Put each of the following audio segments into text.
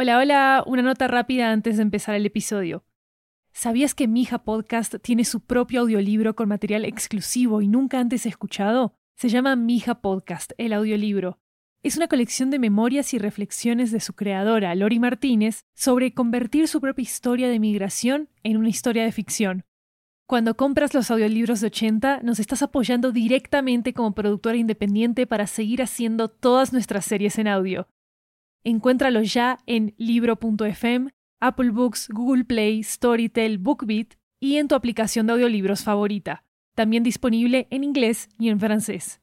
Hola, hola, una nota rápida antes de empezar el episodio. ¿Sabías que Mija Podcast tiene su propio audiolibro con material exclusivo y nunca antes escuchado? Se llama Mija Podcast, el audiolibro. Es una colección de memorias y reflexiones de su creadora, Lori Martínez, sobre convertir su propia historia de migración en una historia de ficción. Cuando compras los audiolibros de 80, nos estás apoyando directamente como productora independiente para seguir haciendo todas nuestras series en audio. Encuéntralo ya en libro.fm, Apple Books, Google Play, Storytel, BookBeat y en tu aplicación de audiolibros favorita. También disponible en inglés y en francés.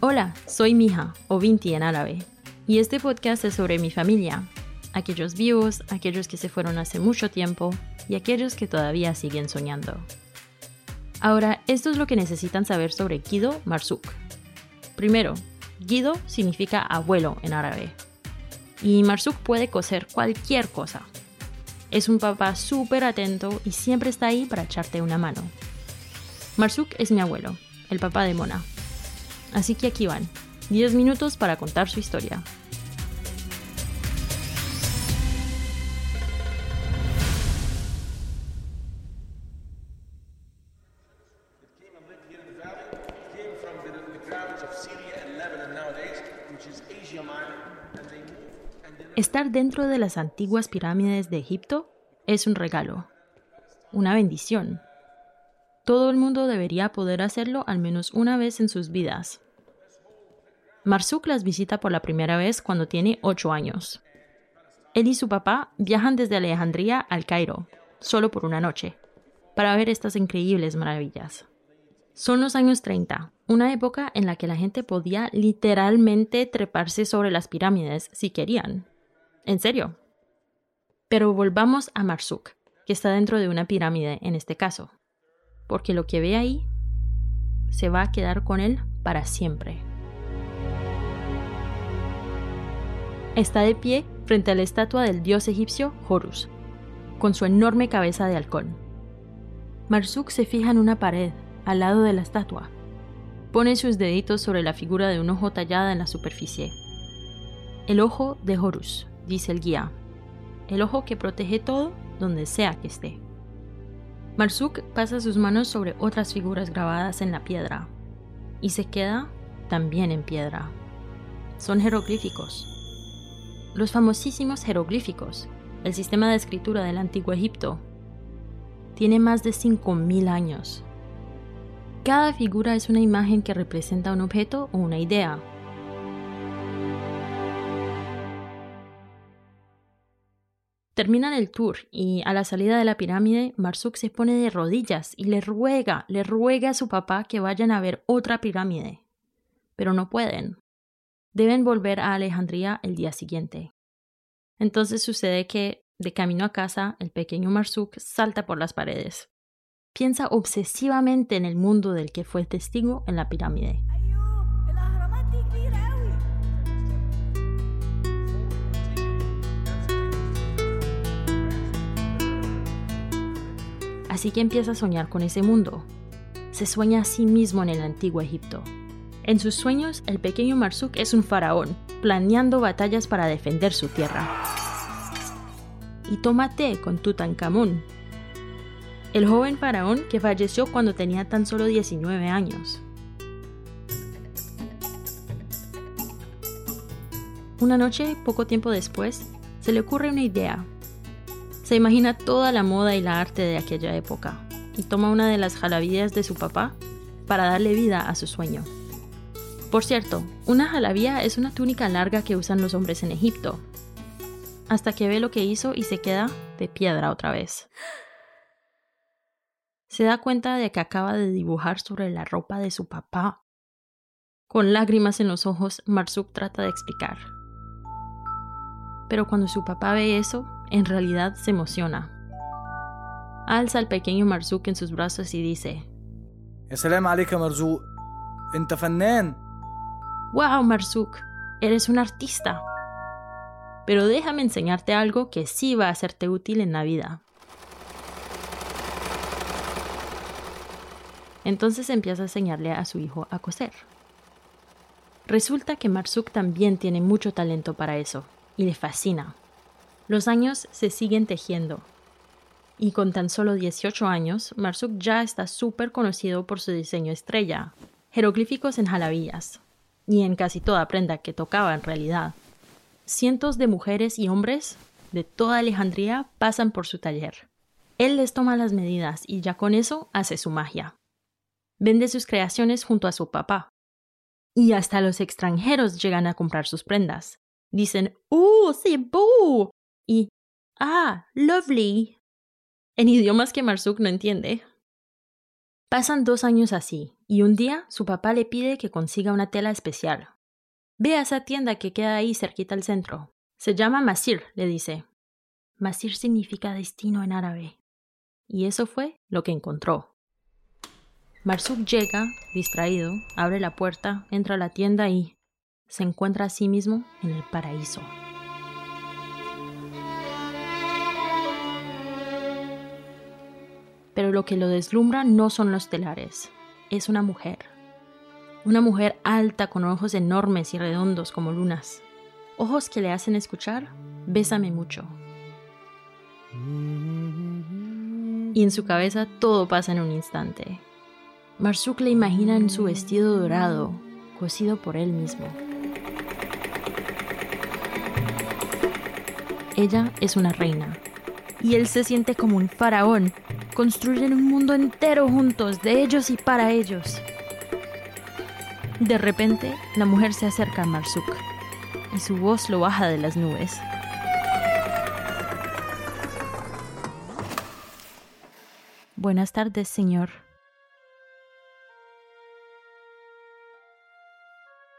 Hola, soy Mija, o Vinti en árabe, y este podcast es sobre mi familia, aquellos vivos, aquellos que se fueron hace mucho tiempo y aquellos que todavía siguen soñando. Ahora, esto es lo que necesitan saber sobre Guido Marsuk. Primero, Guido significa abuelo en árabe, y Marsuk puede coser cualquier cosa. Es un papá súper atento y siempre está ahí para echarte una mano. Marsuk es mi abuelo, el papá de Mona, Así que aquí van, 10 minutos para contar su historia. Estar dentro de las antiguas pirámides de Egipto es un regalo, una bendición. Todo el mundo debería poder hacerlo al menos una vez en sus vidas. Marsuk las visita por la primera vez cuando tiene 8 años. Él y su papá viajan desde Alejandría al Cairo, solo por una noche, para ver estas increíbles maravillas. Son los años 30, una época en la que la gente podía literalmente treparse sobre las pirámides si querían. En serio. Pero volvamos a Marsuk, que está dentro de una pirámide en este caso, porque lo que ve ahí se va a quedar con él para siempre. Está de pie frente a la estatua del dios egipcio Horus, con su enorme cabeza de halcón. Marsuk se fija en una pared al lado de la estatua. Pone sus deditos sobre la figura de un ojo tallada en la superficie. El ojo de Horus, dice el guía. El ojo que protege todo donde sea que esté. Marsuk pasa sus manos sobre otras figuras grabadas en la piedra y se queda también en piedra. Son jeroglíficos, los famosísimos jeroglíficos, el sistema de escritura del antiguo Egipto. Tiene más de 5.000 años. Cada figura es una imagen que representa un objeto o una idea. Terminan el tour y a la salida de la pirámide, Marsuk se pone de rodillas y le ruega, le ruega a su papá que vayan a ver otra pirámide. Pero no pueden deben volver a Alejandría el día siguiente. Entonces sucede que, de camino a casa, el pequeño Marsuk salta por las paredes. Piensa obsesivamente en el mundo del que fue testigo en la pirámide. Así que empieza a soñar con ese mundo. Se sueña a sí mismo en el antiguo Egipto, en sus sueños, el pequeño Marsuk es un faraón, planeando batallas para defender su tierra. Y toma té con Tutankamón, el joven faraón que falleció cuando tenía tan solo 19 años. Una noche, poco tiempo después, se le ocurre una idea. Se imagina toda la moda y la arte de aquella época y toma una de las jalabillas de su papá para darle vida a su sueño. Por cierto, una jalabía es una túnica larga que usan los hombres en Egipto. Hasta que ve lo que hizo y se queda de piedra otra vez. se da cuenta de que acaba de dibujar sobre la ropa de su papá. Con lágrimas en los ojos, Marsuk trata de explicar. Pero cuando su papá ve eso, en realidad se emociona. Alza al pequeño Marsuk en sus brazos y dice: ¡Wow, Marsuk! Eres un artista. Pero déjame enseñarte algo que sí va a hacerte útil en la vida. Entonces empieza a enseñarle a su hijo a coser. Resulta que Marsuk también tiene mucho talento para eso, y le fascina. Los años se siguen tejiendo. Y con tan solo 18 años, Marsuk ya está súper conocido por su diseño estrella, jeroglíficos en jalabillas, y en casi toda prenda que tocaba en realidad. Cientos de mujeres y hombres de toda Alejandría pasan por su taller. Él les toma las medidas y ya con eso hace su magia. Vende sus creaciones junto a su papá. Y hasta los extranjeros llegan a comprar sus prendas. Dicen, ¡Uh, boo! Y, ¡Ah, lovely! En idiomas que Marsuk no entiende. Pasan dos años así, y un día su papá le pide que consiga una tela especial. Ve a esa tienda que queda ahí cerquita al centro. Se llama Masir, le dice. Masir significa destino en árabe. Y eso fue lo que encontró. Marsuk llega, distraído, abre la puerta, entra a la tienda y se encuentra a sí mismo en el paraíso. Pero lo que lo deslumbra no son los telares, es una mujer. Una mujer alta con ojos enormes y redondos como lunas. Ojos que le hacen escuchar, bésame mucho. Y en su cabeza todo pasa en un instante. Marsuk le imagina en su vestido dorado, cosido por él mismo. Ella es una reina, y él se siente como un faraón. Construyen un mundo entero juntos, de ellos y para ellos. De repente, la mujer se acerca a Marsuk, y su voz lo baja de las nubes. Buenas tardes, señor.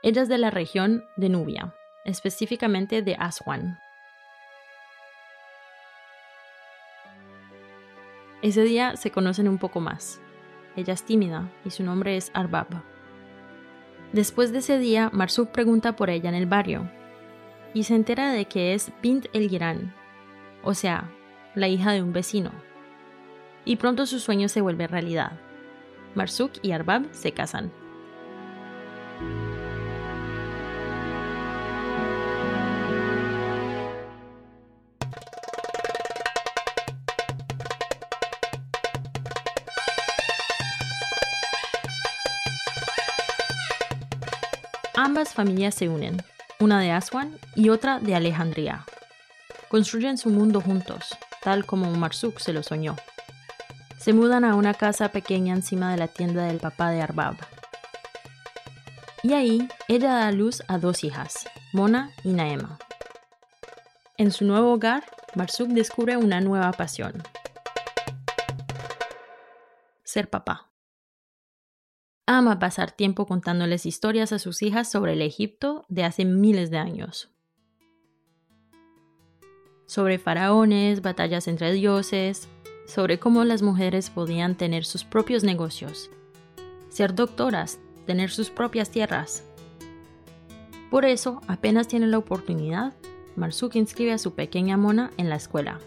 Ella es de la región de Nubia, específicamente de Aswan. Ese día se conocen un poco más. Ella es tímida y su nombre es Arbab. Después de ese día, Marsuk pregunta por ella en el barrio y se entera de que es Bint el Giran, o sea, la hija de un vecino. Y pronto su sueño se vuelve realidad. Marsuk y Arbab se casan. Ambas familias se unen, una de Aswan y otra de Alejandría. Construyen su mundo juntos, tal como Marsuk se lo soñó. Se mudan a una casa pequeña encima de la tienda del papá de Arbab. Y ahí ella da a luz a dos hijas, Mona y Naema. En su nuevo hogar, Marsuk descubre una nueva pasión. Ser papá ama pasar tiempo contándoles historias a sus hijas sobre el Egipto de hace miles de años. Sobre faraones, batallas entre dioses, sobre cómo las mujeres podían tener sus propios negocios, ser doctoras, tener sus propias tierras. Por eso, apenas tiene la oportunidad, Marsuk inscribe a su pequeña mona en la escuela.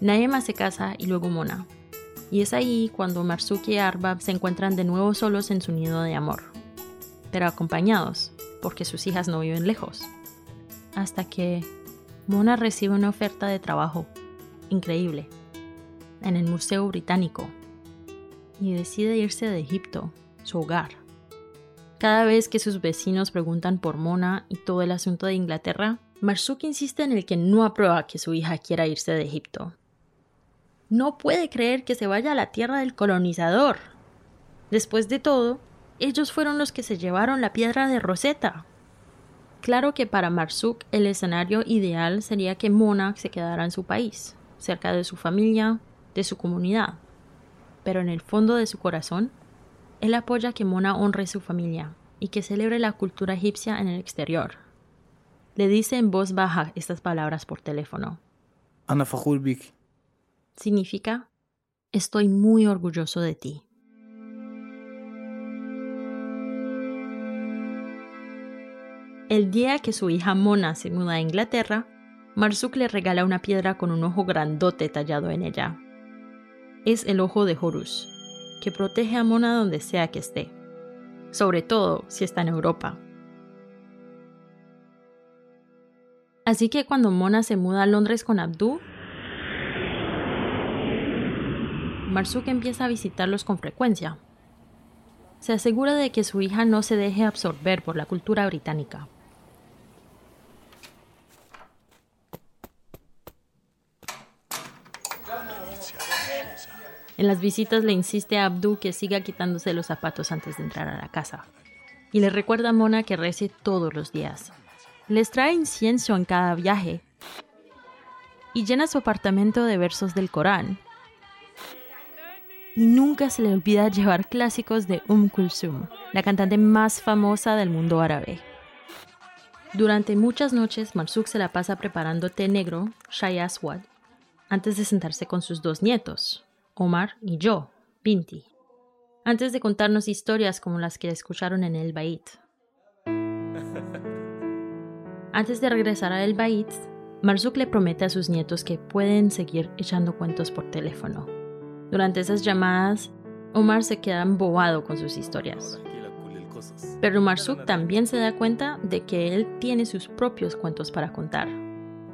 Naema se casa y luego Mona, y es ahí cuando Marzuki y Arbab se encuentran de nuevo solos en su nido de amor, pero acompañados, porque sus hijas no viven lejos. Hasta que Mona recibe una oferta de trabajo increíble en el Museo Británico y decide irse de Egipto, su hogar. Cada vez que sus vecinos preguntan por Mona y todo el asunto de Inglaterra, Marsuk insiste en el que no aprueba que su hija quiera irse de Egipto no puede creer que se vaya a la tierra del colonizador. Después de todo, ellos fueron los que se llevaron la piedra de Rosetta. Claro que para Marsuk el escenario ideal sería que Mona se quedara en su país, cerca de su familia, de su comunidad. Pero en el fondo de su corazón, él apoya que Mona honre su familia y que celebre la cultura egipcia en el exterior. Le dice en voz baja estas palabras por teléfono. Ana Bik. Significa, estoy muy orgulloso de ti. El día que su hija Mona se muda a Inglaterra, Marsuk le regala una piedra con un ojo grandote tallado en ella. Es el ojo de Horus, que protege a Mona donde sea que esté, sobre todo si está en Europa. Así que cuando Mona se muda a Londres con Abdú, Marsuk empieza a visitarlos con frecuencia. Se asegura de que su hija no se deje absorber por la cultura británica. En las visitas le insiste a Abdu que siga quitándose los zapatos antes de entrar a la casa. Y le recuerda a Mona que rece todos los días. Les trae incienso en cada viaje. Y llena su apartamento de versos del Corán. Y nunca se le olvida llevar clásicos de Um Kulsum, la cantante más famosa del mundo árabe. Durante muchas noches, Marsuk se la pasa preparando té negro, Shai Aswad, antes de sentarse con sus dos nietos, Omar y yo, Pinti, antes de contarnos historias como las que escucharon en El Bait. Antes de regresar a El Bait, Marzuk le promete a sus nietos que pueden seguir echando cuentos por teléfono. Durante esas llamadas, Omar se queda embobado con sus historias. Pero Marzuk también se da cuenta de que él tiene sus propios cuentos para contar,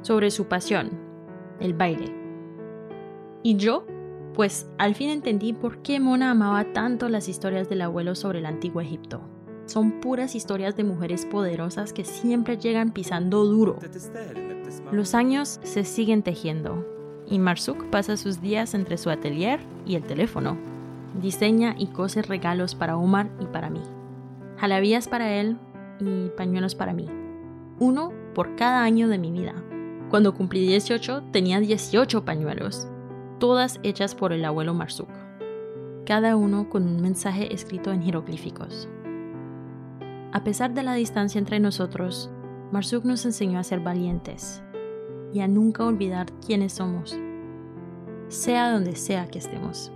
sobre su pasión, el baile. Y yo pues al fin entendí por qué Mona amaba tanto las historias del abuelo sobre el antiguo Egipto. Son puras historias de mujeres poderosas que siempre llegan pisando duro. Los años se siguen tejiendo y Marsuk pasa sus días entre su atelier y el teléfono. Diseña y cose regalos para Omar y para mí. Jalabías para él y pañuelos para mí. Uno por cada año de mi vida. Cuando cumplí 18 tenía 18 pañuelos todas hechas por el abuelo Marsuk, cada uno con un mensaje escrito en jeroglíficos. A pesar de la distancia entre nosotros, Marsuk nos enseñó a ser valientes y a nunca olvidar quiénes somos, sea donde sea que estemos.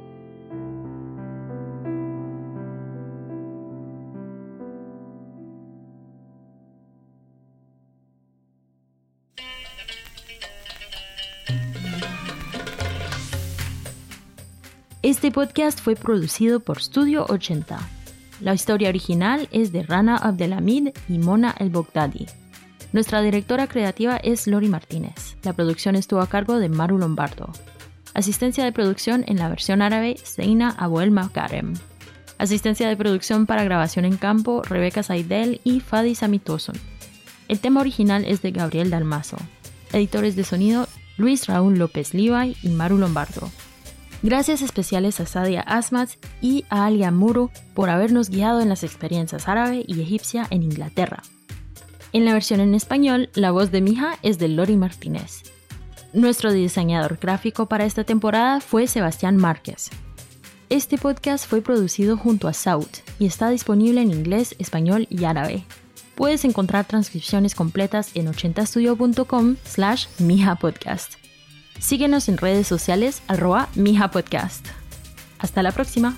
Este podcast fue producido por Studio 80. La historia original es de Rana Abdelhamid y Mona El Bogdadi. Nuestra directora creativa es Lori Martínez. La producción estuvo a cargo de Maru Lombardo. Asistencia de producción en la versión árabe, Seina Abuel Makarem. Asistencia de producción para grabación en campo, Rebeca Saidel y Fadi Samitoson. El tema original es de Gabriel Dalmazo. Editores de sonido, Luis Raúl López Levi y Maru Lombardo. Gracias especiales a Sadia Asmat y a Alia Muro por habernos guiado en las experiencias árabe y egipcia en Inglaterra. En la versión en español, la voz de Mija es de Lori Martínez. Nuestro diseñador gráfico para esta temporada fue Sebastián Márquez. Este podcast fue producido junto a Saut y está disponible en inglés, español y árabe. Puedes encontrar transcripciones completas en 80studio.com slash Mija Podcast. Síguenos en redes sociales arroba Mija Podcast. Hasta la próxima.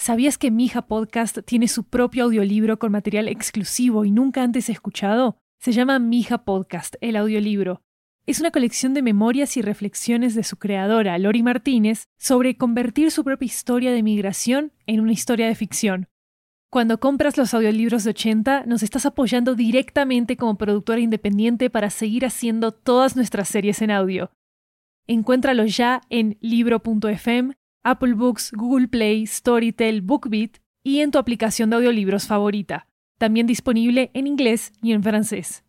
¿Sabías que Mija Podcast tiene su propio audiolibro con material exclusivo y nunca antes escuchado? Se llama Mija Podcast, el audiolibro. es una colección de memorias y reflexiones de su creadora, Lori Martínez, sobre convertir su propia historia de migración en una historia de ficción. Cuando compras los audiolibros de 80, nos estás apoyando directamente como productora independiente para seguir haciendo todas nuestras series en audio. Encuéntralos ya en libro.fm, Apple Books, Google Play, Storytel, BookBeat y en tu aplicación de audiolibros favorita. También disponible en inglés y en francés.